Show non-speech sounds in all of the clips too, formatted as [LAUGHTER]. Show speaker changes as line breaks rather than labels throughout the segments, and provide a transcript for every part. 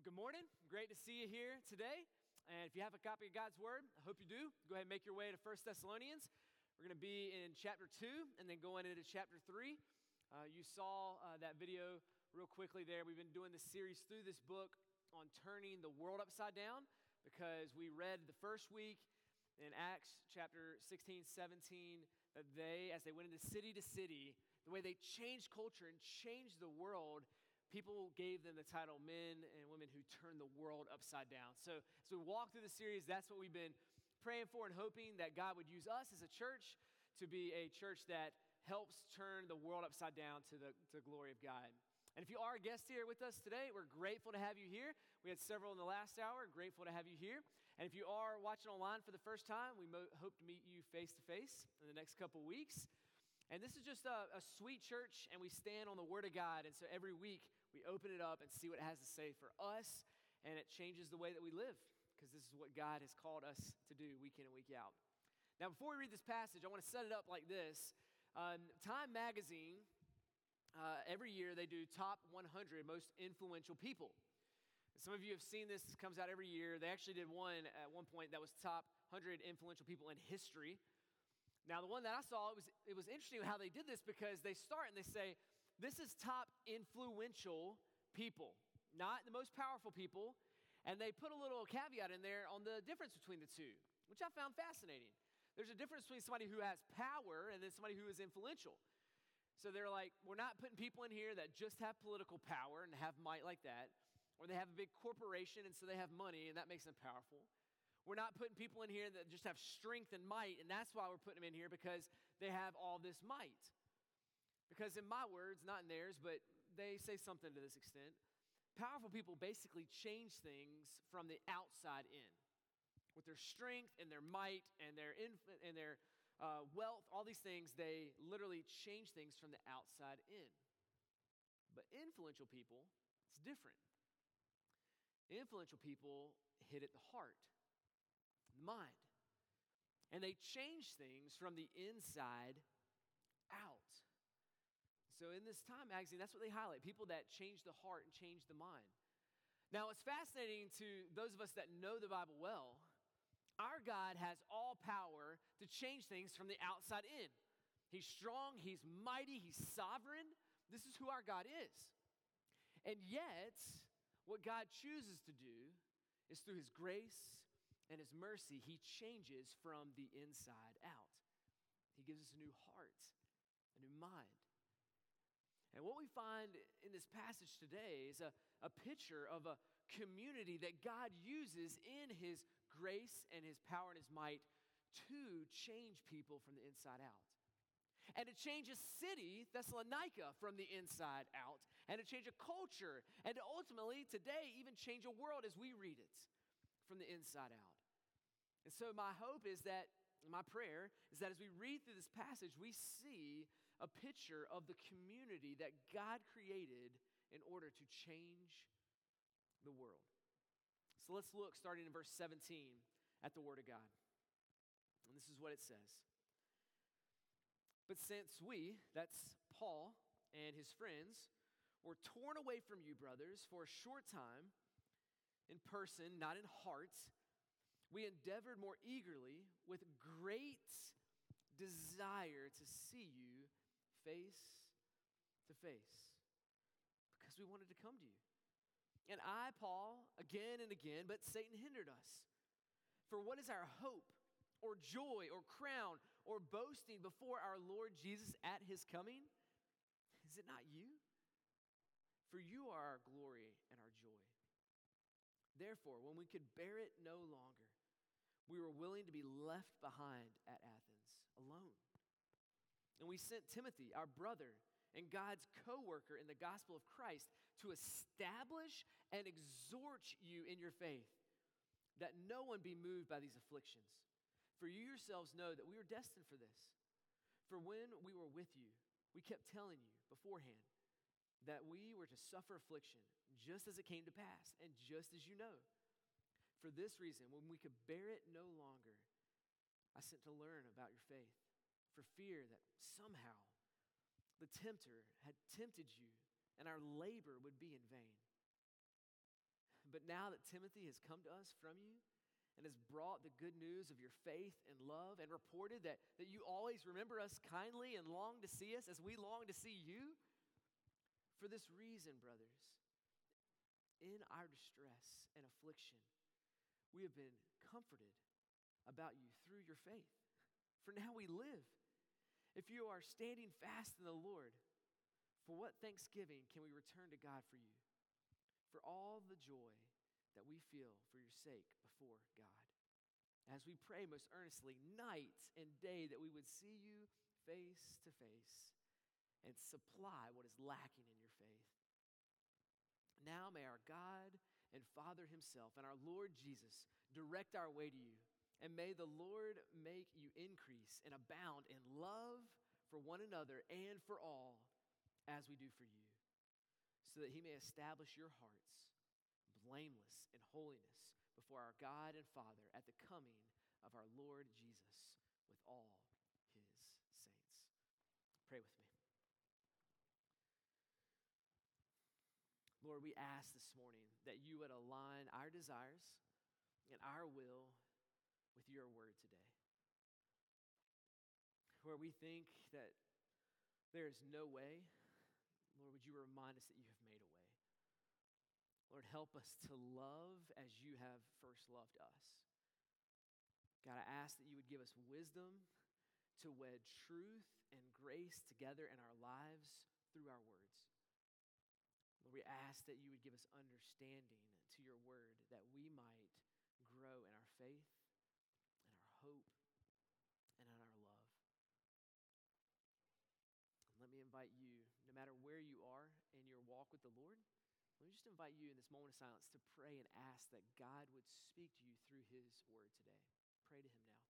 Well, good morning. Great to see you here today. And if you have a copy of God's Word, I hope you do. Go ahead and make your way to 1 Thessalonians. We're going to be in chapter 2 and then going into chapter 3. Uh, you saw uh, that video real quickly there. We've been doing this series through this book on turning the world upside down because we read the first week in Acts chapter 16, 17 that they, as they went into city to city, the way they changed culture and changed the world people gave them the title Men and Women Who Turn the World Upside Down. So, as we walk through the series, that's what we've been praying for and hoping that God would use us as a church to be a church that helps turn the world upside down to the, to the glory of God. And if you are a guest here with us today, we're grateful to have you here. We had several in the last hour, grateful to have you here. And if you are watching online for the first time, we mo- hope to meet you face to face in the next couple weeks. And this is just a, a, sweet church, and we stand on the Word of God. And so every week we open it up and see what it has to say for us, and it changes the way that we live, because this is what God has called us to do week in and week out. Now, before we read this passage, I want to set it up like this um, Time Magazine, uh, every year they do top 100 most influential people. Some of you have seen this, this comes out every year. They actually did one at one point that was top 100 influential people in history. Now, the one that I saw, it was, it was interesting how they did this because they start and they say, this is top influential people, not the most powerful people. And they put a little caveat in there on the difference between the two, which I found fascinating. There's a difference between somebody who has power and then somebody who is influential. So they're like, we're not putting people in here that just have political power and have might like that, or they have a big corporation and so they have money and that makes them powerful. We're not putting people in here that just have strength and might, and that's why we're putting them in here because they have all this might. Because, in my words, not in theirs, but they say something to this extent. Powerful people basically change things from the outside in. With their strength and their might and their, inf- and their uh, wealth, all these things, they literally change things from the outside in. But influential people, it's different. Influential people hit at the heart the mind. And they change things from the inside out. So, in this Time magazine, that's what they highlight people that change the heart and change the mind. Now, it's fascinating to those of us that know the Bible well. Our God has all power to change things from the outside in. He's strong, He's mighty, He's sovereign. This is who our God is. And yet, what God chooses to do is through His grace and His mercy, He changes from the inside out. He gives us a new heart, a new mind. And what we find in this passage today is a, a picture of a community that God uses in His grace and His power and His might to change people from the inside out. And to change a city, Thessalonica, from the inside out. And to change a culture. And to ultimately, today, even change a world as we read it from the inside out. And so, my hope is that, my prayer is that as we read through this passage, we see a picture of the community that God created in order to change the world. So, let's look starting in verse 17 at the Word of God. And this is what it says. But since we, that's Paul and his friends, were torn away from you, brothers, for a short time, in person, not in heart, we endeavored more eagerly with great desire to see you face to face because we wanted to come to you. And I, Paul, again and again, but Satan hindered us. For what is our hope or joy or crown or boasting before our Lord Jesus at his coming? Is it not you? For you are our glory and our joy. Therefore, when we could bear it no longer, we were willing to be left behind at Athens alone. And we sent Timothy, our brother and God's co worker in the gospel of Christ, to establish and exhort you in your faith, that no one be moved by these afflictions. For you yourselves know that we were destined for this. For when we were with you, we kept telling you beforehand that we were to suffer affliction, just as it came to pass, and just as you know. For this reason, when we could bear it no longer, I sent to learn about your faith, for fear that somehow the tempter had tempted you and our labor would be in vain. But now that Timothy has come to us from you and has brought the good news of your faith and love and reported that, that you always remember us kindly and long to see us as we long to see you, for this reason, brothers, in our distress and affliction, we have been comforted about you through your faith. For now we live. If you are standing fast in the Lord, for what thanksgiving can we return to God for you? For all the joy that we feel for your sake before God. As we pray most earnestly, night and day, that we would see you face to face and supply what is lacking in your faith. Now may our God and Father Himself and our Lord Jesus direct our way to you. And may the Lord make you increase and abound in love for one another and for all as we do for you, so that He may establish your hearts blameless in holiness before our God and Father at the coming of our Lord Jesus with all His saints. Pray with me. Lord, we ask this morning that you would align our desires and our will with your word today. Where we think that there is no way, Lord, would you remind us that you have made a way? Lord, help us to love as you have first loved us. God, I ask that you would give us wisdom to wed truth and grace together in our lives through our words. Lord, we ask that you would give us understanding to your word that we might grow in our faith and our hope and in our love. And let me invite you, no matter where you are in your walk with the Lord, let me just invite you in this moment of silence to pray and ask that God would speak to you through his word today. Pray to him now.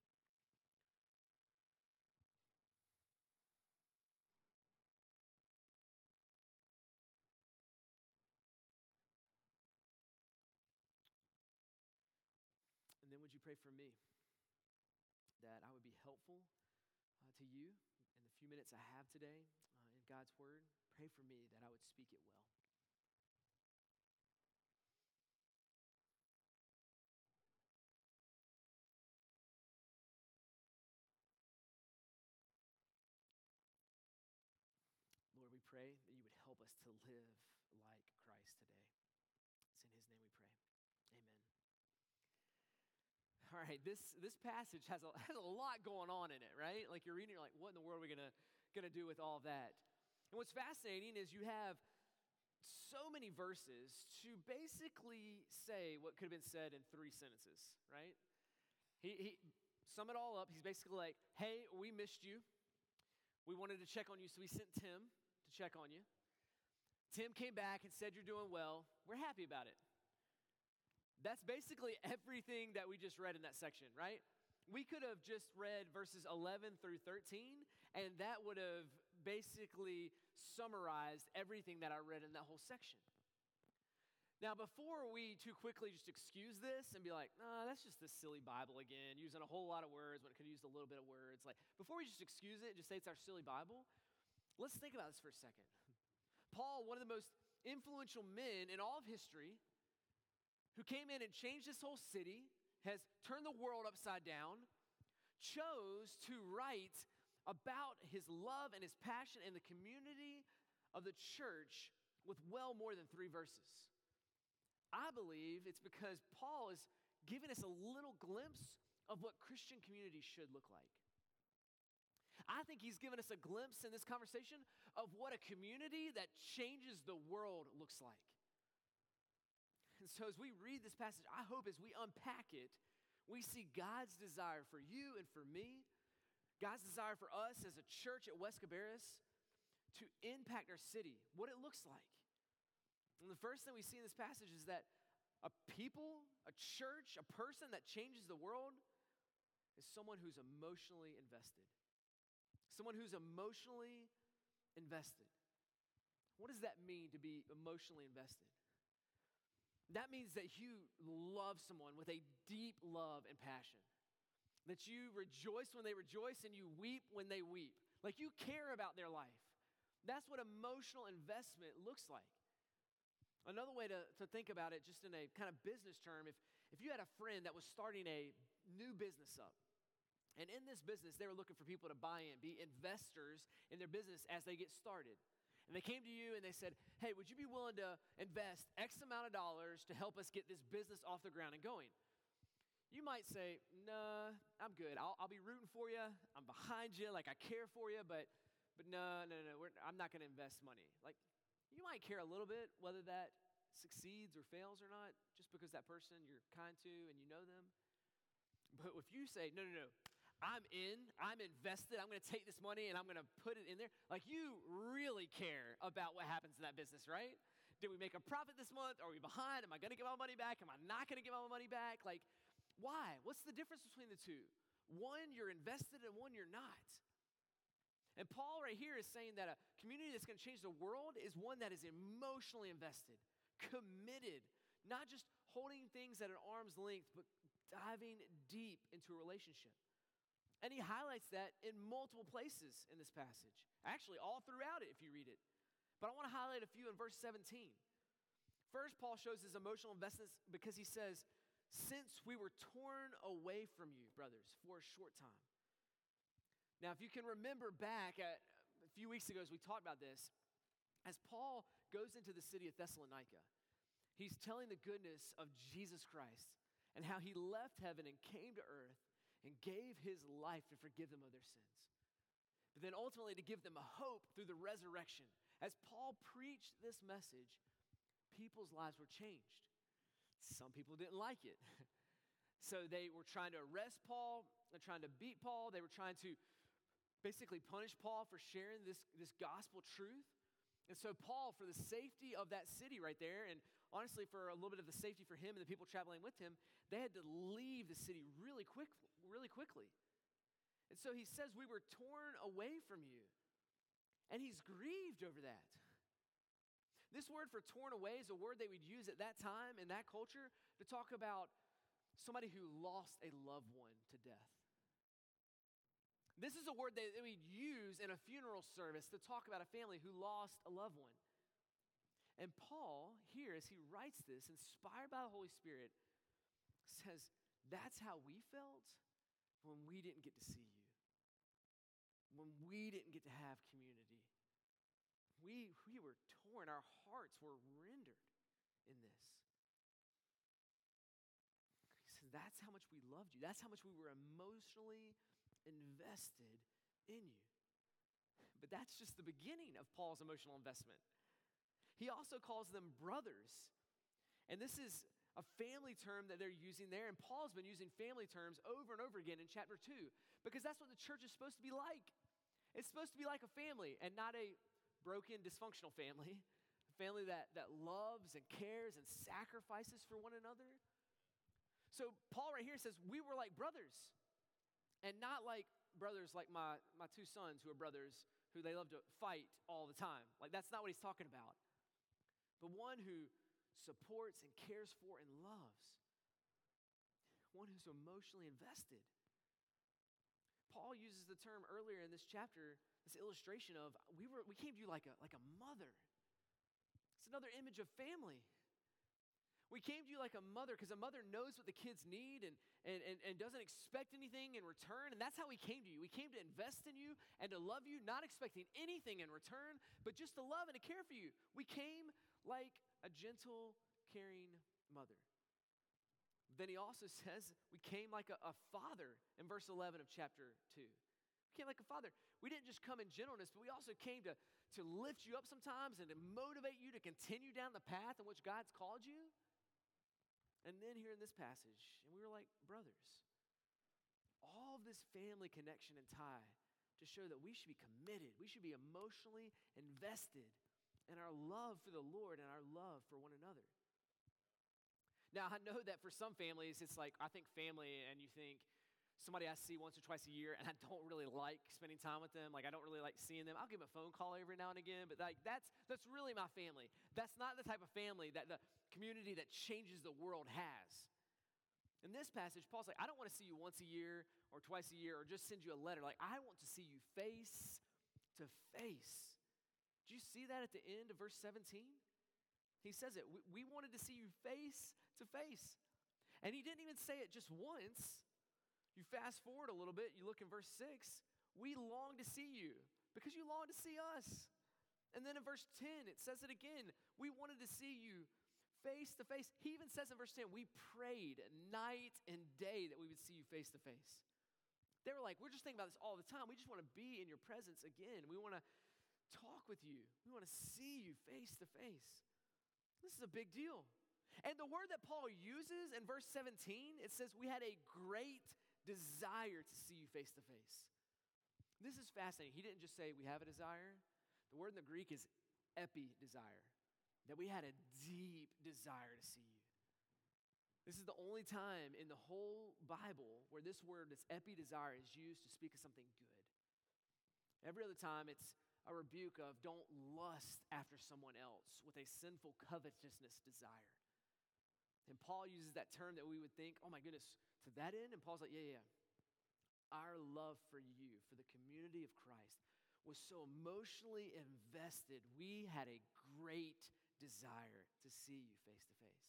And then, would you pray for me that I would be helpful uh, to you in the few minutes I have today uh, in God's Word? Pray for me that I would speak it well. Lord, we pray that you would help us to live like Christ today. It's in his name we pray. Amen. All right, this, this passage has a, [LAUGHS] has a lot going on in it, right? Like you're reading, you're like, what in the world are we gonna, gonna do with all that? And what's fascinating is you have so many verses to basically say what could have been said in three sentences, right? He, he sum it all up. He's basically like, hey, we missed you. We wanted to check on you, so we sent Tim to check on you. Tim came back and said you're doing well. We're happy about it. That's basically [LAUGHS] everything that we just read in that section, right? We could have just read verses 11 through 13, and that would have basically summarized everything that I read in that whole section. Now, before we too quickly just excuse this and be like, nah, that's just this silly Bible again, using a whole lot of words when it could use a little bit of words, like, before we just excuse it and just say it's our silly Bible, let's think about this for a second. [LAUGHS] Paul, one of the most influential men in all of history, who came in and changed this whole city, has turned the world upside down, chose to write about his love and his passion in the community of the church with well more than three verses. I believe it's because Paul is giving us a little glimpse of what Christian community should look like. I think he's given us a glimpse in this conversation of what a community that changes the world looks like. And so, as we read this passage, I hope as we unpack it, we see God's desire for you and for me, God's desire for us as a church at West Cabarrus to impact our city, what it looks like. And the first thing we see in this passage is that a people, a church, a person that changes the world is someone who's emotionally invested. Someone who's emotionally invested. What does that mean to be emotionally invested? That means that you love someone with a deep love and passion. That you rejoice when they rejoice and you weep when they weep. Like you care about their life. That's what emotional investment looks like. Another way to, to think about it, just in a kind of business term, if, if you had a friend that was starting a new business up, and in this business, they were looking for people to buy in, be investors in their business as they get started. And they came to you and they said, Hey, would you be willing to invest X amount of dollars to help us get this business off the ground and going? You might say, Nah, I'm good. I'll, I'll be rooting for you. I'm behind you. Like, I care for you, but, but no, no, no, I'm not going to invest money. Like, you might care a little bit whether that succeeds or fails or not, just because that person you're kind to and you know them. But if you say, No, no, no, I'm in, I'm invested, I'm gonna take this money and I'm gonna put it in there. Like you really care about what happens in that business, right? Did we make a profit this month? Are we behind? Am I gonna get my money back? Am I not gonna get my money back? Like, why? What's the difference between the two? One, you're invested, and one, you're not. And Paul, right here, is saying that a community that's gonna change the world is one that is emotionally invested, committed, not just holding things at an arm's length, but diving deep into a relationship. And he highlights that in multiple places in this passage. Actually, all throughout it, if you read it. But I want to highlight a few in verse 17. First, Paul shows his emotional investments because he says, Since we were torn away from you, brothers, for a short time. Now, if you can remember back at, a few weeks ago as we talked about this, as Paul goes into the city of Thessalonica, he's telling the goodness of Jesus Christ and how he left heaven and came to earth and gave his life to forgive them of their sins. But then ultimately to give them a hope through the resurrection. As Paul preached this message, people's lives were changed. Some people didn't like it. [LAUGHS] so they were trying to arrest Paul, they're trying to beat Paul, they were trying to basically punish Paul for sharing this, this gospel truth. And so, Paul, for the safety of that city right there, and honestly, for a little bit of the safety for him and the people traveling with him, they had to leave the city really quick, really quickly. And so he says, We were torn away from you. And he's grieved over that. This word for torn away is a word they would use at that time in that culture to talk about somebody who lost a loved one to death. This is a word that we'd use in a funeral service to talk about a family who lost a loved one. And Paul, here, as he writes this, inspired by the Holy Spirit, says, That's how we felt when we didn't get to see you, when we didn't get to have community. We, we were torn, our hearts were rendered in this. He says, That's how much we loved you. That's how much we were emotionally invested in you. But that's just the beginning of Paul's emotional investment. He also calls them brothers. And this is a family term that they're using there. And Paul's been using family terms over and over again in chapter 2 because that's what the church is supposed to be like. It's supposed to be like a family and not a broken, dysfunctional family, a family that, that loves and cares and sacrifices for one another. So, Paul right here says, We were like brothers, and not like brothers like my, my two sons who are brothers who they love to fight all the time. Like, that's not what he's talking about. But one who supports and cares for and loves, one who's emotionally invested. Paul uses the term earlier in this chapter, this illustration of we, were, we came to you like a, like a mother. It's another image of family. We came to you like a mother because a mother knows what the kids need and, and, and, and, doesn't expect anything in return. And that's how we came to you. We came to invest in you and to love you, not expecting anything in return, but just to love and to care for you. We came like a gentle, caring mother. Then he also [LAUGHS] says we came like a, a father in verse 11 of chapter 2. We came like a father. We didn't just come in gentleness, but we also came to, to lift you up sometimes and to motivate you to continue down the path in which God's called you. And then here in this passage, and we were like brothers. All of this family connection and tie to show that we should be committed, we should be emotionally invested in our love for the Lord and our love for one another. Now, I know that for some families, it's like, I think family, and you think somebody I see once or twice a year, and I don't really like spending time with them. Like, I don't really like seeing them. I'll give them a phone call every now and again, but like, that's, that's really my family. That's not the type of family that the community that changes the world has. In this passage, Paul's like, I don't want to see you once a year or twice a year or just send you a letter. Like, I want to see you face to face. Do you see that at the end of verse 17? He says it. We, we wanted to see you face to face. And he didn't even say it just once. You fast forward a little bit, you look in verse 6. We long to see you because you long to see us. And then in verse 10, it says it again. We wanted to see you face to face. He even says in verse 10, we prayed night and day that we would see you face to face. They were like, we're just thinking about this all the time. We just want to be in your presence again. We want to talk with you. We want to see you face to face. This is a big deal. And the word that Paul uses in verse 17, it says, We had a great desire to see you face to face. This is fascinating. He didn't just say, We have a desire. The word in the Greek is epi desire, that we had a deep desire to see you. This is the only time in the whole Bible where this word, this epi desire, is used to speak of something good. Every other time, it's a rebuke of don't lust after someone else with a sinful covetousness desire. And Paul uses that term that we would think, oh my goodness, to that end? And Paul's like, yeah, yeah. Our love for you, for the community of Christ, was so emotionally invested, we had a great desire to see you face to face.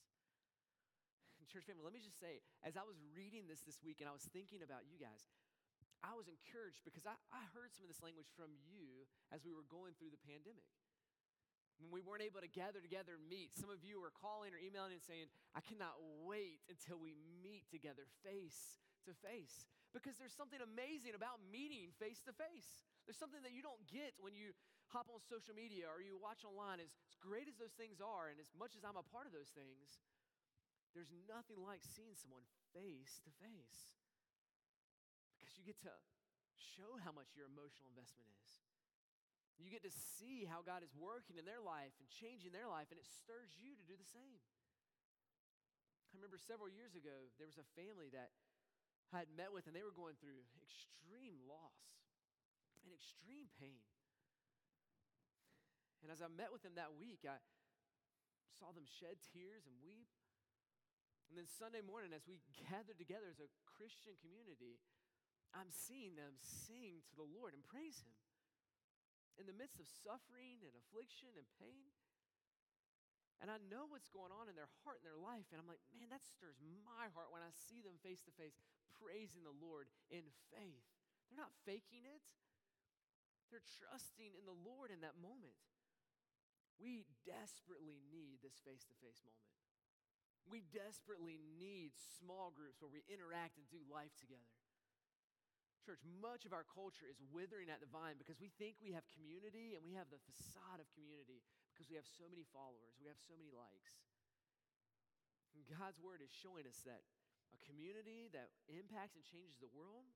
[LAUGHS] Church family, let me just say, as I was reading this this week and I was thinking about you guys, I was encouraged because I, I heard some of this language from you as we were going through the pandemic. When we weren't able to gather together and meet, some of you were calling or emailing and saying, I cannot wait until we meet together face to face. Because there's something amazing about meeting face to face. There's something that you don't get when you hop on social media or you watch online. As, as great as those things are, and as much as I'm a part of those things, there's nothing like seeing someone face to face you get to show how much your emotional investment is. You get to see how God is working in their life and changing their life, and it stirs you to do the same. I remember several years ago, there was a family that I had met with, and they were going through extreme loss and extreme pain. And as I met with them that week, I saw them shed tears and weep. And then Sunday morning, as we [LAUGHS] gathered together as a Christian community, I'm seeing them sing to the Lord and praise Him in the midst of suffering and affliction and pain. And I know what's going on in their heart and their life. And I'm like, man, that stirs my heart when I see them face to face praising the Lord in faith. They're not faking it, they're trusting in the Lord in that moment. We desperately need this face to face moment. We desperately need small groups where we interact and do life together. Church, much of our culture is withering at the vine because we think we have community and we have the facade of community because we have so many followers, we have so many likes. God's word is showing us that a community that impacts and changes the world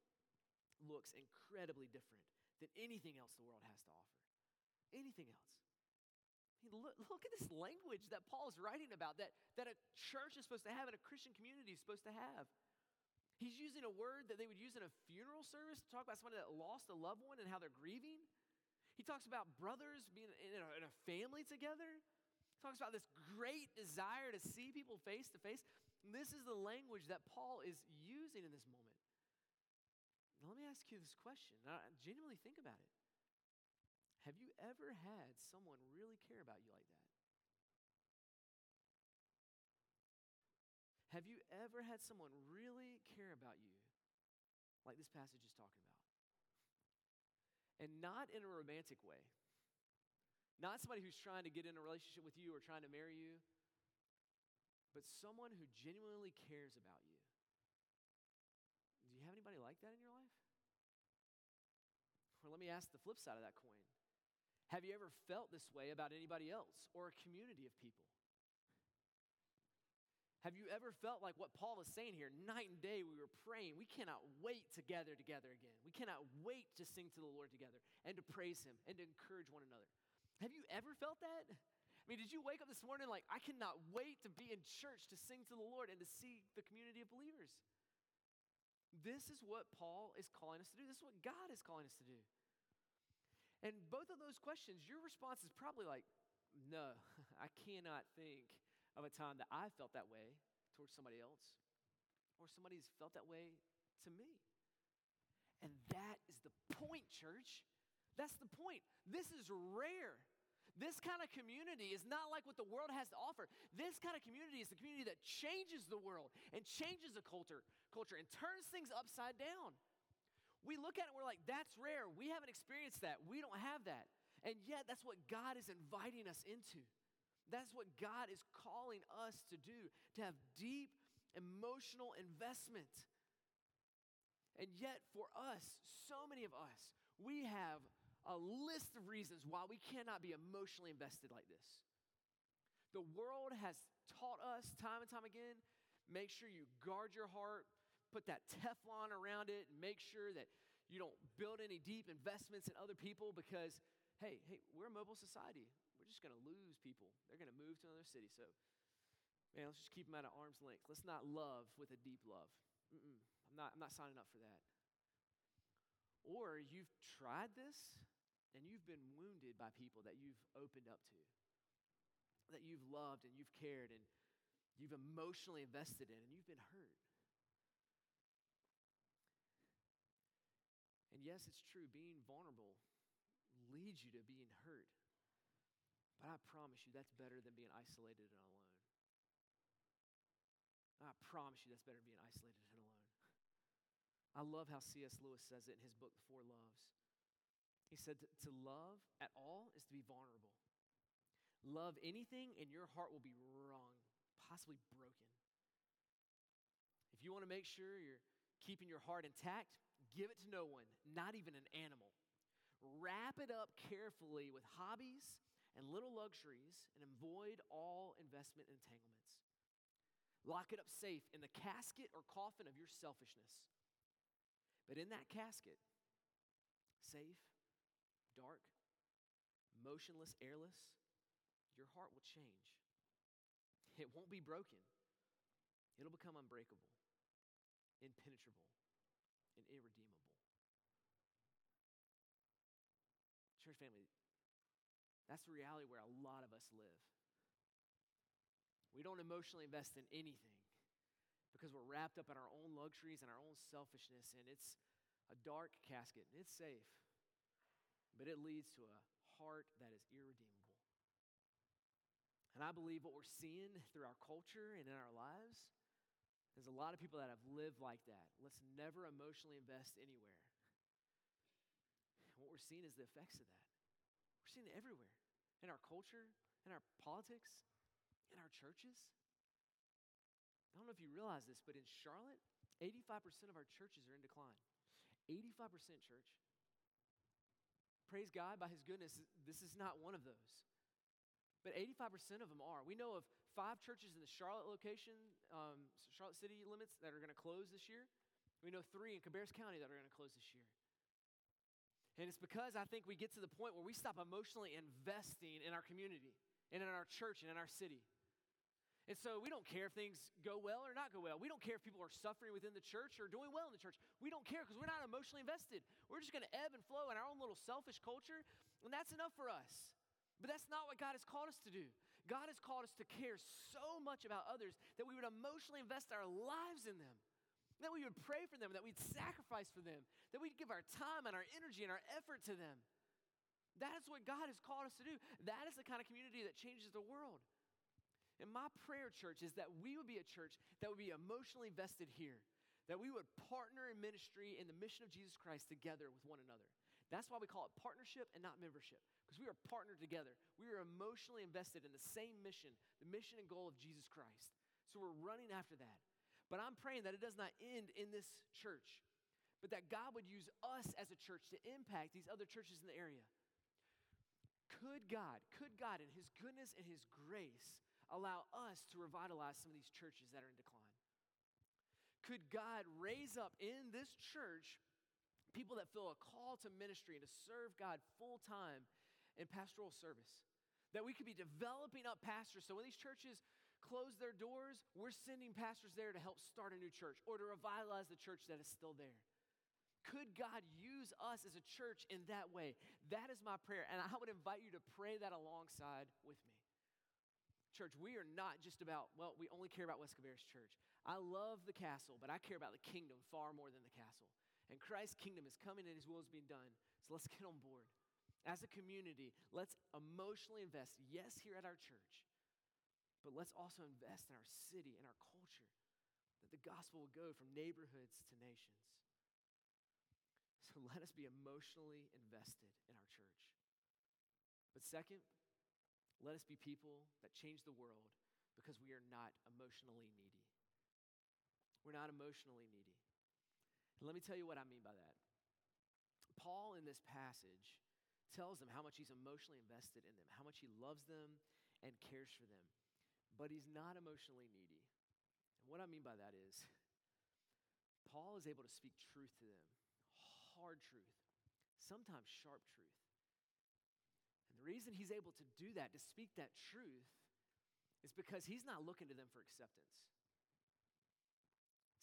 looks incredibly different than anything else the world has to offer. Anything else. I mean, look, look at this language that Paul is writing about that, that a church is supposed to have and a Christian community is supposed to have. He's using a word that they would use in a funeral service to talk about somebody that lost a loved one and how they're grieving. He talks about brothers being in a, in a family together. He talks about this great desire to see people face to face. This is the language that Paul is using in this moment. Now, let me ask you this question. Now, genuinely think about it. Have you ever had someone really care about you like that? Have you ever had someone really care about you like this passage is talking about? And not in a romantic way. Not somebody who's trying to get in a relationship with you or trying to marry you, but someone who genuinely cares about you. Do you have anybody like that in your life? Or let me ask the flip side of that coin. Have you ever felt this way about anybody else or a community of people? Have you ever felt like what Paul is saying here? Night and day we were praying. We cannot wait to gather together again. We cannot wait to sing to the Lord together and to praise Him and to encourage one another. Have you ever felt that? I mean, did you wake up this morning like, I cannot wait to be in church to sing to the Lord and to see the community of believers? This is what Paul is calling us to do. This is what God is calling us to do. And both of those questions, your response is probably like, no, [LAUGHS] I cannot think of a time that I felt that way towards somebody else, or somebody's felt that way to me. And that is the point, church. That's the point. This is rare. This kind of community is not like what the world has to offer. This kind of community is the community that changes the world and changes the culture, culture and turns things upside down. We look at it, we're like, that's rare. We haven't experienced that. We don't have that. And yet, that's what God is inviting us into. That's what God is calling us to do, to have deep emotional investment. And yet, for us, so many of us, we have a list of reasons why we cannot be emotionally invested like this. The world has taught us time and time again make sure you guard your heart, put that Teflon around it, and make sure that you don't build any deep investments in other people because, hey, hey, we're a mobile society. We're just going to lose people. They're going to move to another city. So, man, let's just keep them at arm's length. Let's not love with a deep love. Mm-mm, I'm not, I'm not signing up for that. Or you've tried this and you've been wounded by people that you've opened up to, that you've loved and you've cared and you've emotionally invested in, and you've been hurt. And yes, it's true, being vulnerable leads you to being hurt. But I promise you, that's better than being isolated and alone. I promise you, that's better than being isolated and alone. I love how C.S. Lewis says it in his book, The Four Loves. He said to love at all is to be vulnerable. Love anything, and your heart will be wrung, possibly broken. If you want to make sure you're keeping your heart intact, give it to no one, not even an animal. Wrap it up carefully with hobbies and little luxuries and avoid all investment entanglements. Lock it up safe in the casket or coffin of your selfishness. But in that casket, safe, dark, motionless, airless, your heart will change. It won't be broken, it'll become unbreakable, impenetrable, and irredeemable. Church family, that's the reality where a lot of us live. We don't emotionally invest in anything because we're wrapped up in our own luxuries and our own selfishness, and it's a dark casket, it's safe but it leads to a heart that is irredeemable. And I believe what we're seeing through our culture and in our lives is a lot of people that have lived like that. Let's never emotionally invest anywhere. And what we're seeing is the effects of that. We're seeing it everywhere in our culture, in our politics, in our churches. I don't know if you realize this, but in Charlotte, 85% of our churches are in decline. 85% church praise God, by His goodness, this is not one of those. But 85% of them are. We know of five churches in the Charlotte location, um, Charlotte city limits, that are going to close this year. We know three in Cabarrus County that are going to close this year. And it's because I think we get to the point where we stop emotionally investing in our community and in our church and in our city. And so we don't care if things go well or not go well. We don't care if people are suffering within the church or doing well in the church. We don't care because we're not emotionally invested. We're just going to ebb and flow in our own little selfish culture, and that's enough for us. But that's not what God has called us to do. God has called us to care so much about others that we would emotionally invest our lives in them, that we would pray for them, that we'd sacrifice for them, that we'd give our time and our energy and our effort to them. That is what God has called us to do. That is the kind of community that changes the world. And my prayer, church, is that we would be a church that would be emotionally vested here, that we would partner in ministry in the mission of Jesus Christ together with one another. That's why we call it partnership and not membership, because we are partnered together. We are emotionally invested in the same mission, the mission and goal of Jesus Christ. So we're running after that. But I'm praying that it does not end in this church, but that God would use us as a church to impact these other churches in the area. Could God, could God, in His goodness and His grace, allow us to revitalize some of these churches that are in decline? Could God raise up in this church people that feel a call to ministry and to serve God full time in pastoral service? That we could be developing up pastors. So when these churches close their doors, we're sending pastors there to help start a new church or to revitalize the church that is still there. Could God use us as a church in that way? That is my prayer. And I would invite you to pray that alongside with me. Church, we are not just about, well, we only care about West Cabarrus Church. I love the castle, but I care about the kingdom far more than the castle. And Christ's kingdom is coming and his will is being done. So let's get on board. as a community, let's emotionally invest, yes, here at our church, but let's also invest in our city and our culture, that the gospel will go from neighborhoods to nations. So [LAUGHS] let us be emotionally invested in our church. But second, let us be people that change the world because we are not emotionally needy. We're not emotionally needy. And let me tell you what I mean by that. Paul, in this passage, tells them how much he's emotionally invested in them, how much he loves them and cares for them. But he's not emotionally needy. And what I mean by that is, [LAUGHS] Paul is able to speak truth to them hard truth, sometimes sharp truth. And the reason he's able to do that, to speak that truth, is because he's not looking to them for acceptance.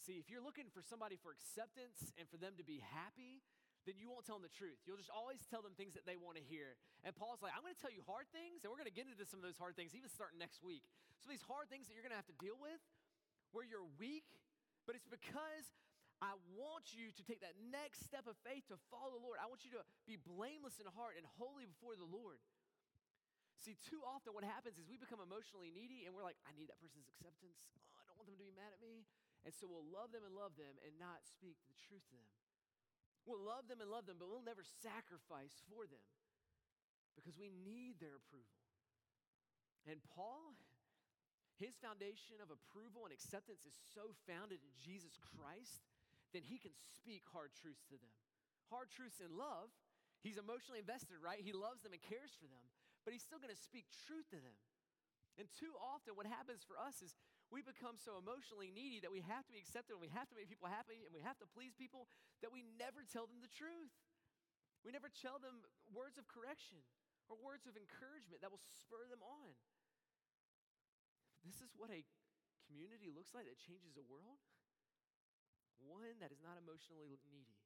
See, if you're looking for somebody for acceptance and for them to be happy, then you won't tell them the truth. You'll just always tell them things that they want to hear. And Paul's like, I'm going to tell you hard things, and we're going to get into some of those hard things even starting next week. So these hard things that you're going to have to deal with, where you're weak, but it's because I want you to take that next step of faith to follow the Lord. I want you to be blameless in heart and holy before the Lord. See, too often what happens is we become emotionally needy and we're like, I need that person's acceptance. Oh, I don't want them to be mad at me. And so we'll love them and love them and not speak the truth to them. We'll love them and love them, but we'll never sacrifice for them because we need their approval. And Paul, his foundation of approval and acceptance is so founded in Jesus Christ, that he can speak hard truths to them. Hard truths in love. He's emotionally invested, right? He loves them and cares for them, but he's still going to speak truth to them. And too often, what happens for us is we become so emotionally needy that we have to be accepted and we have to make people happy and we have to please people that we never tell them the truth. We never tell them words of correction or words of encouragement that will spur them on. This is what a community looks like that changes a world. One that is not emotionally needy.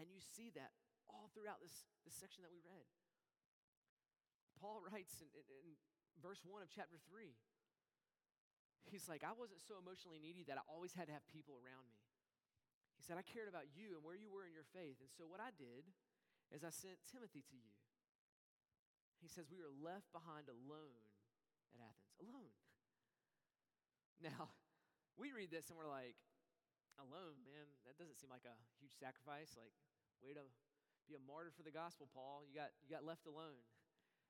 And you see that all throughout this, this section that we read. Paul writes in, in, in verse 1 of chapter 3 He's like, I wasn't so emotionally needy that I always had to have people around me. He said, I cared about you and where you were in your faith. And so what I did is I sent Timothy to you. He says, We were left behind alone at Athens. Alone. [LAUGHS] Now, we read this and we're like, alone, man, that doesn't seem like a huge sacrifice. Like, way to be a martyr for the gospel, Paul. You got, you got left alone.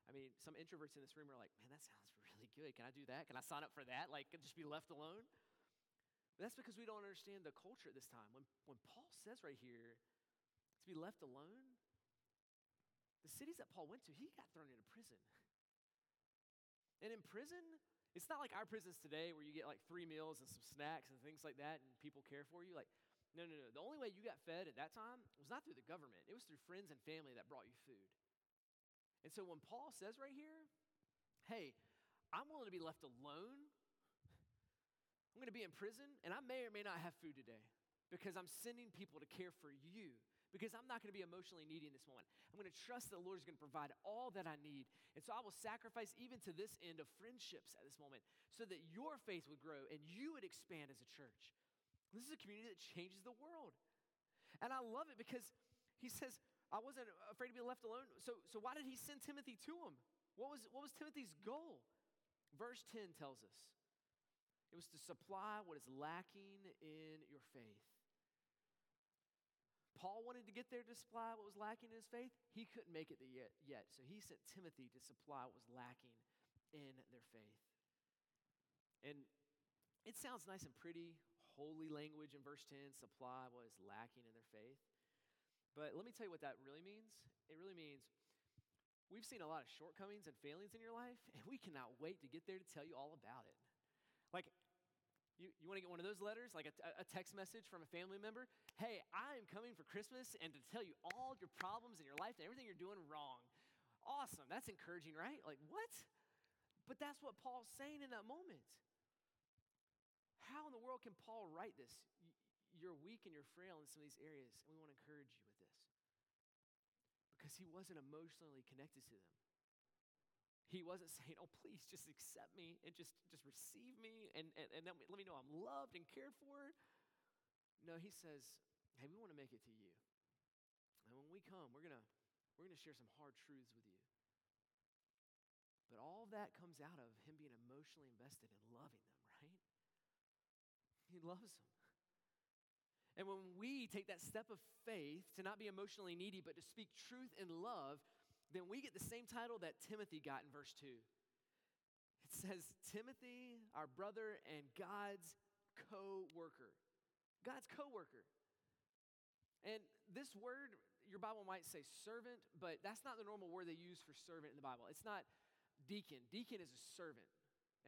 I mean, some introverts in this room are like, man, that sounds [LAUGHS] really good. Can I do that? Can I sign up for that? Like, just be left alone? But that's because we don't understand the culture at this time. When, when Paul says right here to be left alone, the cities that Paul went to, he got thrown into prison. [LAUGHS] And in prison, it's not like our prisons today where you get like three meals and some snacks and things like that and people care for you. Like, no, no, no. The only way you got fed at that time was not through the government, it was through friends and family that brought you food. And so when Paul says right here, hey, I'm willing to be left alone. I'm going to be in prison, and I may or may not have food today because I'm sending people to care for you because I'm not going to be emotionally needy in this moment. I'm going to trust that the Lord is going to provide all that I need. And so I will sacrifice even to this end of friendships at this moment so that your faith would grow and you would expand as a church. This is a community that changes the world. And I love it because he says, I wasn't afraid to be left alone. So, so why did he send Timothy to him? What was, what was Timothy's goal? Verse 10 tells us it was to supply what is lacking in your faith. Paul wanted to get there to supply what was lacking in his faith. He couldn't make it yet, yet. So he sent Timothy to supply what was lacking in their faith. And it sounds nice and pretty, holy language in verse 10 supply what is lacking in their faith. But let me tell you what that really means. It really means We've seen a lot of shortcomings and failings in your life, and we cannot wait to get there to tell you all about it. Like, you, you want to get one of those letters, like a, a text message from a family member? Hey, I am coming for Christmas and to tell you all your problems in your life and everything you're doing wrong. Awesome. That's encouraging, right? Like, what? But that's what Paul's saying in that moment. How in the world can Paul write this? You're weak and you're frail in some of these areas, and we want to encourage you because he wasn't emotionally connected to them. He wasn't [LAUGHS] saying, Oh, please just accept me and just, just receive me and, and, and let, me, let me know I'm loved and cared for. No, he says, Hey, we want to make it to you. And when we come, we're going to we're going to share some hard truths with you. But all that comes out of him being emotionally invested in loving them, right? He loves them. And when we take that step of faith to not be emotionally needy, but to speak truth in love, then we get the same title that Timothy got in verse 2. It says, Timothy, our brother, and God's co worker. God's co worker. And this word, your Bible might say servant, but that's not the normal word they use for servant in the Bible. It's not deacon. Deacon is a servant.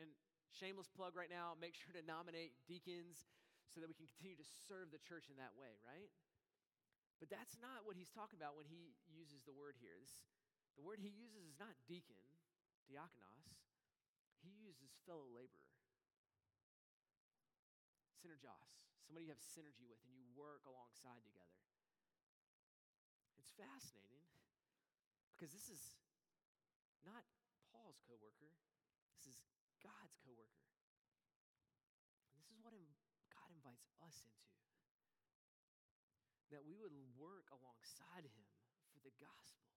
And shameless plug right now, make sure to nominate deacons so that we can continue to serve the church in that way, right? But that's not what he's talking about when he uses the word here. This, the word he uses is not deacon, diakonos. He uses fellow laborer. Synergos, somebody you have synergy with and you work alongside together. It's fascinating because this is not Paul's coworker. This is God's coworker. And this is what invites us into. That we would work alongside him for the gospel.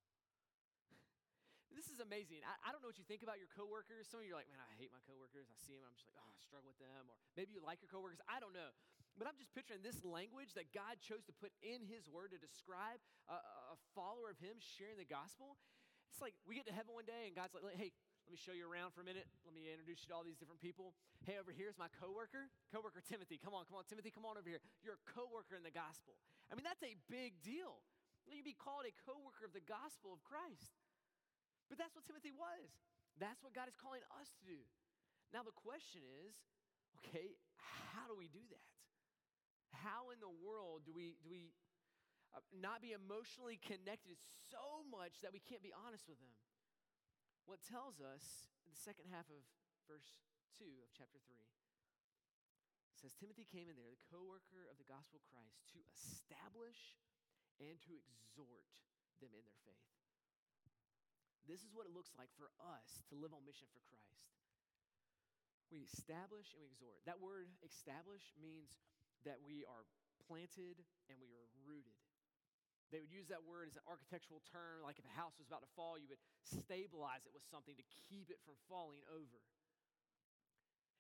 [LAUGHS] this is amazing. I, I, don't know what you think about your coworkers. Some of you are like, man, I hate my coworkers. I see them and I'm just like, oh, I struggle with them. Or maybe you like your coworkers. I don't know. But I'm just picturing this language that God chose to put in his word to describe a, a follower of him sharing the gospel. It's like we get to heaven one day and God's like, hey, let me show you around for a minute. Let me introduce you to all these different people. Hey, over here is my coworker, coworker Timothy. Come on, come on, Timothy, come on over here. You're a coworker in the gospel. I mean, that's a big deal. You'd be called a coworker of the gospel of Christ. But that's what Timothy was. That's what God is calling us to do. Now, the question is okay, how do we do that? How in the world do we, do we uh, not be emotionally connected so much that we can't be honest with them? What tells us in the second half of verse 2 of chapter 3 says Timothy came in there, the co worker of the gospel of Christ, to establish and to exhort them in their faith. This is what it looks like for us to live on mission for Christ. We establish and we exhort. That word establish means that we are planted and we are rooted. They would use that word as an architectural term, like if a house was about to fall, you would stabilize it with something to keep it from falling over.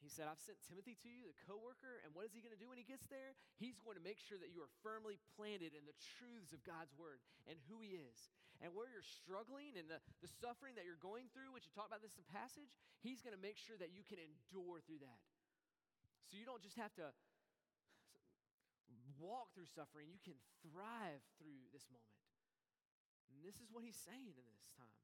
He said, I've sent Timothy to you, the coworker, and what is he going to do when he gets there? He's going to make sure that you are firmly planted in the truths of God's word and who he is. And where you're struggling and the, the suffering that you're going through, which you talk about this in passage, he's going to make sure that you can endure through that. So you don't just have to walk through suffering, you can thrive through this moment. And this is what he's saying in this time.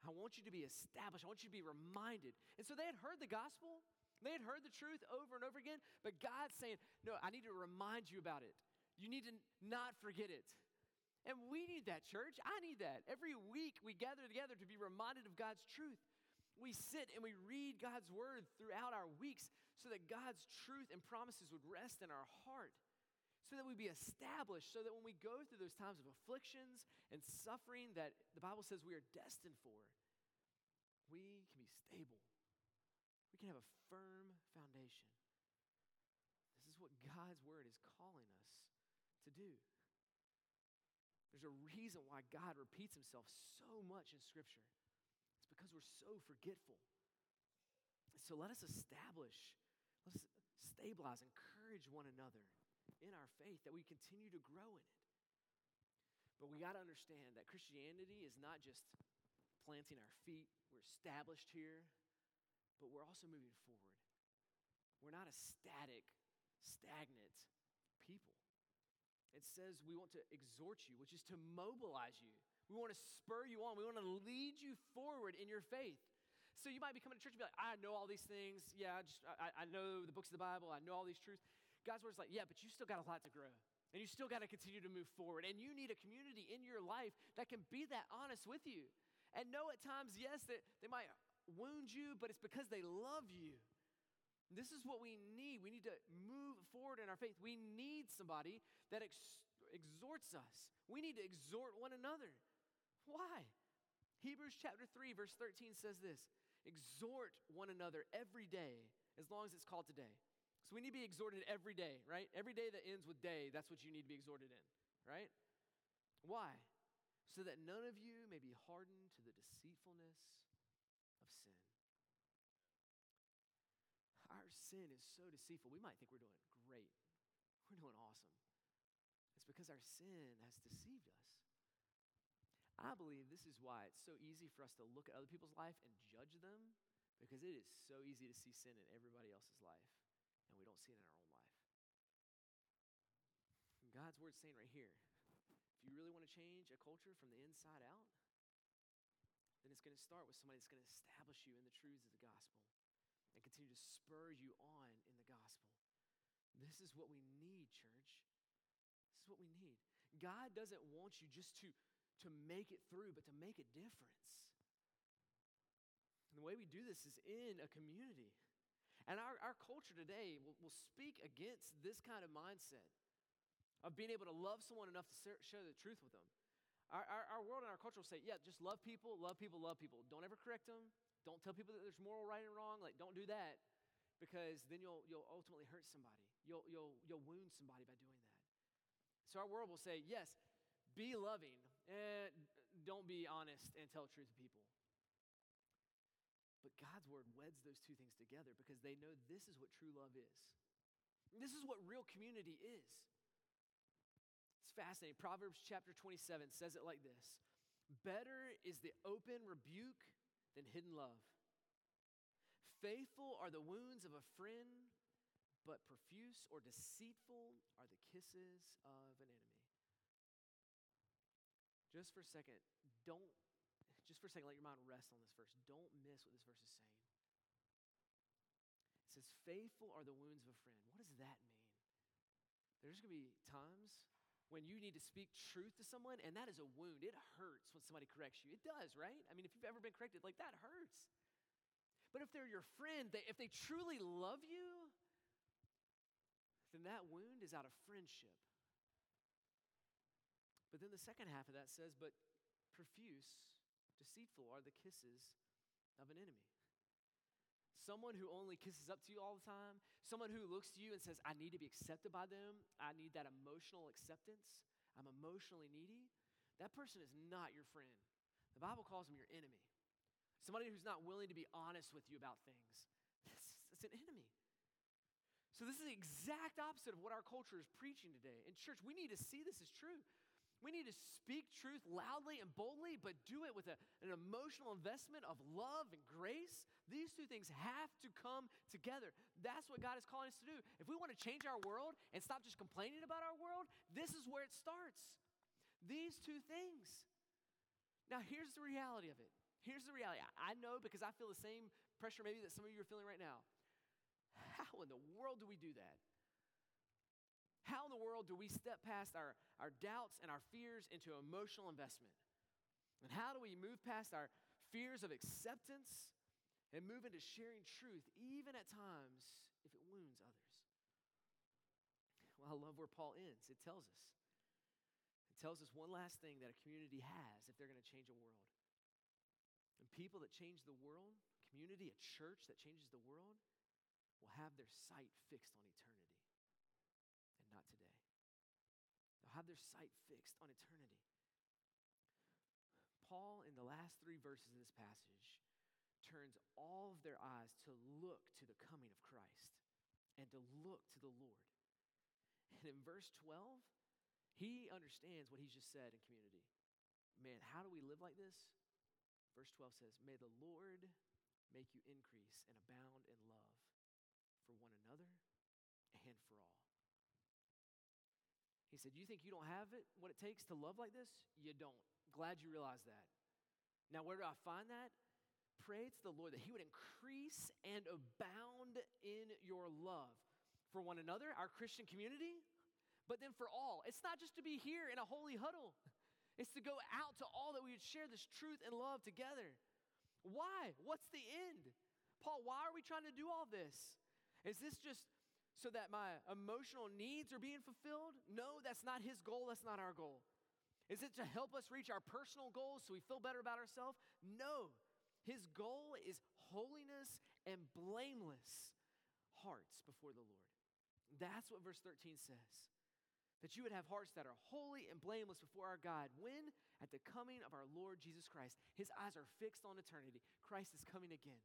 I want you to be established. I want you to be reminded. And so they had heard the gospel, they had heard the truth over and over again, but God's saying, No, I need to remind you about it. You need to not forget it. And we need that, church. I need that. Every week we gather together to be reminded of God's truth. We sit and we read God's word throughout our weeks so that God's truth and promises would rest in our heart so that we be established, so that when we go through those times of afflictions and suffering that the Bible says we are destined for, we can be stable. We can have a firm foundation. This is what God's word is calling us to do. There's a reason why God repeats himself so much in Scripture. It's because we're so forgetful. So let us establish, let's stabilize, encourage one another in our faith, that we continue to grow in it. But we got to understand that Christianity is not just planting our feet, we're established here, but we're also moving forward. We're not a static, stagnant people. It says we want to exhort you, which is to mobilize you. We want to spur you on. We want to lead you forward in your faith. So you might be coming to church and be like, I know all these things. Yeah, I, just, I, I know the books of the Bible. I know all these truths. God's word's like, yeah, but you still got a lot to grow. And you still got to continue to move forward. And you need a community in your life that can be that honest with you. And know at times, yes, that they might wound you, but it's because they love you. This is what we need. We need to move forward in our faith. We need somebody that ex- exhorts us. We need to exhort one another. Why? Hebrews chapter 3, verse 13 says this Exhort one another every day, as long as it's called today so we need to be exhorted every day, right? Every day that ends with day, that's what you need to be exhorted in, right? Why? so that none of you may be hardened to the deceitfulness of sin. Our sin is so deceitful. We might think we're doing great, we're doing awesome. It's because our sin has deceived us. I believe this is why it's so easy for us to look at other people's life and judge them because it is so easy to see sin in everybody else's life and we don't see it in our own life. God's word's saying right here if you really want to change a culture from the inside out, then it's going to start with somebody that's going to establish you in the truths of the gospel and continue to spur you on in the gospel. This is what we need, church. This is what we need. God doesn't want you just to to make it through, but to make a difference. And the way we do this is in a community. And our, our culture today will, will speak against this kind of mindset of being able to love someone enough to share the truth with them. Our, our, our, world and our culture will say, yeah, just love people, love people, love people. Don't ever correct them. Don't tell people that there's moral right and wrong. Like, don't do that because then you'll, you'll ultimately hurt somebody. You'll, you'll, you'll wound somebody by doing that. So our world will say, yes, be loving, eh, don't be honest and tell truth to people. But God's word weds those two things together because they know this is what true love is. This is what real community is. It's fascinating. Proverbs chapter 27 says it like this Better is the open rebuke than hidden love. Faithful are the wounds of a friend, but profuse or deceitful are the kisses of an enemy just for a second, don't, just for a second, let your mind rest on this verse. Don't miss what this verse is saying. It says, Faithful are the wounds of a friend. What does that mean? There's going to be times when you need to speak truth to someone, and that is a wound. It hurts when somebody corrects you. It does, right? I mean, if you've ever been corrected, like that hurts. But if they're your friend, they, if they truly love you, then that wound is out of friendship. But then the second half of that says, But profuse, deceitful are the kisses of an enemy. Someone who only kisses up to you all the time, someone who looks to you and says, I need to be accepted by them, I need that emotional acceptance, I'm emotionally needy. That person is not your friend. The Bible calls him your enemy. Somebody who's not willing to be honest with you about things. It's an enemy. So, this is the exact opposite of what our culture is preaching today. In church, we need to see this as true. We need to speak truth loudly and boldly, but do it with a, an emotional investment of love and grace. These two things have to come together. That's what God is calling us to do. If we want to change our world and stop just complaining about our world, this is where it starts. These two things. Now, here's the reality of it. Here's the reality. I know because I feel the same pressure maybe that some of you are feeling right now. How in the world do we do that? How in the world do we step past our, our doubts and our fears into emotional investment? And how do we move past our fears of acceptance and move into sharing truth, even at times if it wounds others? Well, I love where Paul ends. It tells us. It tells us one last thing that a community has if they're going to change a world. And people that change the world, community, a church that changes the world, will have their sight fixed on eternity. Have their sight fixed on eternity. Paul, in the last three verses of this passage, turns all of their eyes to look to the coming of Christ and to look to the Lord. And in verse 12, he understands what he's just said in community. Man, how do we live like this? Verse 12 says, May the Lord make you increase and abound in love for one another and for all. He said, You think you don't have it, what it takes to love like this? You don't. Glad you realize that. Now, where do I find that? Pray to the Lord that He would increase and abound in your love for one another, our Christian community, but then for all. It's not just to be here in a holy huddle, it's to go out to all that we would share this truth and love together. Why? What's the end? Paul, why are we trying to do all this? Is this just so that my emotional needs are being fulfilled? No, that's not his goal. That's not our goal. Is it to help us reach our personal goals so we feel better about ourselves? No. His goal is holiness and blameless hearts before the Lord. That's what verse 13 says. that you would have hearts that are holy and blameless before our God when, at the coming of our Lord Jesus Christ, his eyes are fixed on eternity. Christ is coming again.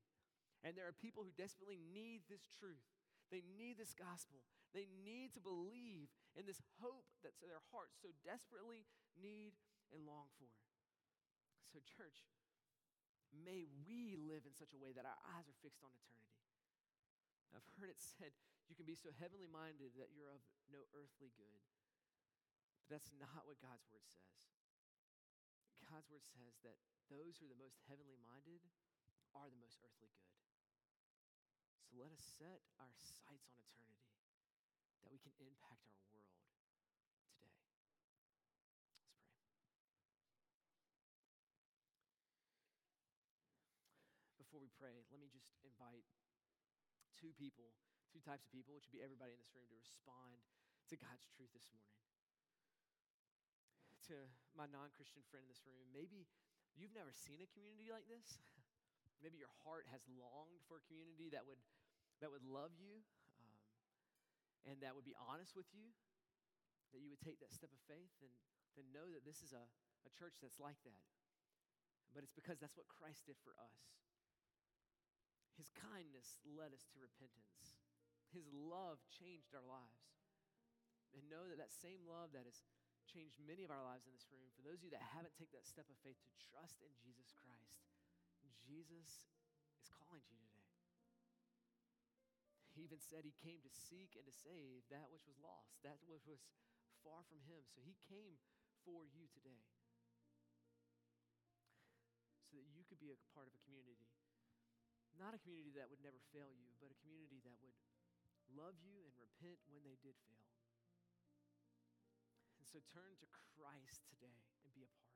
And there are people who desperately need this truth. They need this gospel. They need to believe in this hope that their hearts so desperately need and long for. So, church, may we live in such a way that our eyes are fixed on eternity. I've heard it said you can be so heavenly minded that you're of no earthly good. But that's not what God's word says. God's word says that those who are the most heavenly minded are the most earthly good. So let us set our sights on eternity that we can impact our world today. Let's pray. Before we pray, let me just invite two people, two types of people, which would be everybody in this room, to respond to God's truth this morning to my non Christian friend in this room, maybe you've never seen a community like this. [LAUGHS] maybe your heart has longed for a community that would, that would love you um, and that would be honest with you, that you would take that step of faith and then know that this is a, a church that's like that. But it's because that's what Christ did for us. His kindness led us to repentance. His love changed our lives. And know that that same love that has changed many of our lives in this room. For those of you that haven't taken that step of faith to trust in Jesus Christ, Jesus is calling you today. He even said he came to seek and to save that which was lost, that which was far from him. So he came for you today so that you could be a part of a community. Not a community that would never fail you, but a community that would love you and repent when they did fail. And So turn to Christ today and be a part.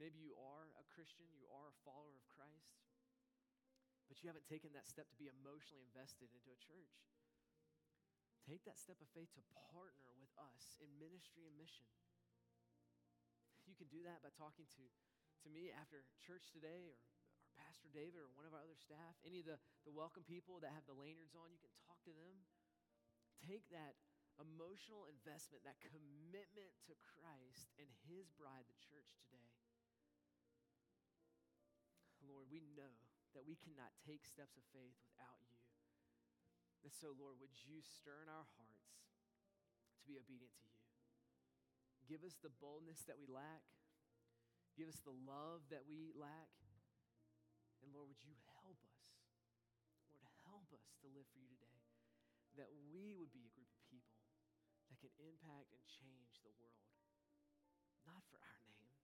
Maybe you are a Christian, you are a follower of Christ, but you haven't taken that step to be emotionally invested into a church. Take that step of faith to partner with us in ministry and mission. You can do that by talking to, to me after church today or, our Pastor David or one of our other staff, any of the, the welcome people that have the lanyards on, you can talk to them. Take that emotional investment, that commitment to Christ and His bride, the church, today. We know that we cannot take steps of faith without you. And so, Lord, would you stir in our hearts to be obedient to you? Give us the boldness that we lack. Give us the love that we lack. And Lord, would you help us? Lord, help us to live for you today. That we would be a group of people that can impact and change the world. Not for our name,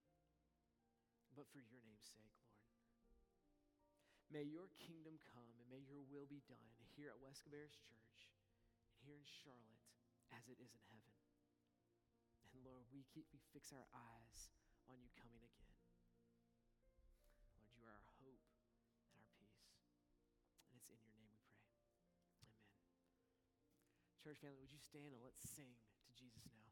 but for your name's sake, Lord. May your kingdom come and may your will be done here at West Cabarrus Church and here in Charlotte as it is in heaven. And Lord, we keep we fix our eyes on you coming again. Lord, you are our hope and our peace. And it's in your name we pray. Amen. Church family, would you stand and let's sing to Jesus now?